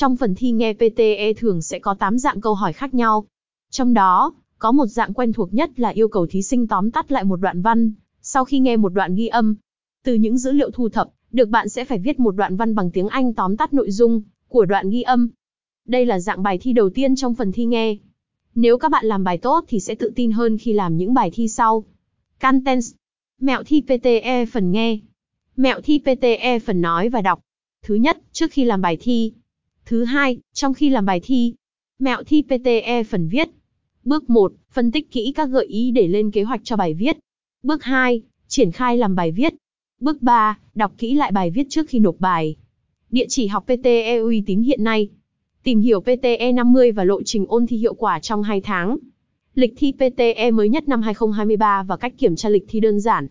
Trong phần thi nghe PTE thường sẽ có 8 dạng câu hỏi khác nhau. Trong đó, có một dạng quen thuộc nhất là yêu cầu thí sinh tóm tắt lại một đoạn văn, sau khi nghe một đoạn ghi âm. Từ những dữ liệu thu thập, được bạn sẽ phải viết một đoạn văn bằng tiếng Anh tóm tắt nội dung của đoạn ghi âm. Đây là dạng bài thi đầu tiên trong phần thi nghe. Nếu các bạn làm bài tốt thì sẽ tự tin hơn khi làm những bài thi sau. Contents. Mẹo thi PTE phần nghe. Mẹo thi PTE phần nói và đọc. Thứ nhất, trước khi làm bài thi. Thứ hai, trong khi làm bài thi. Mẹo thi PTE phần viết. Bước 1, phân tích kỹ các gợi ý để lên kế hoạch cho bài viết. Bước 2, triển khai làm bài viết. Bước 3, đọc kỹ lại bài viết trước khi nộp bài. Địa chỉ học PTE uy tín hiện nay. Tìm hiểu PTE 50 và lộ trình ôn thi hiệu quả trong 2 tháng. Lịch thi PTE mới nhất năm 2023 và cách kiểm tra lịch thi đơn giản.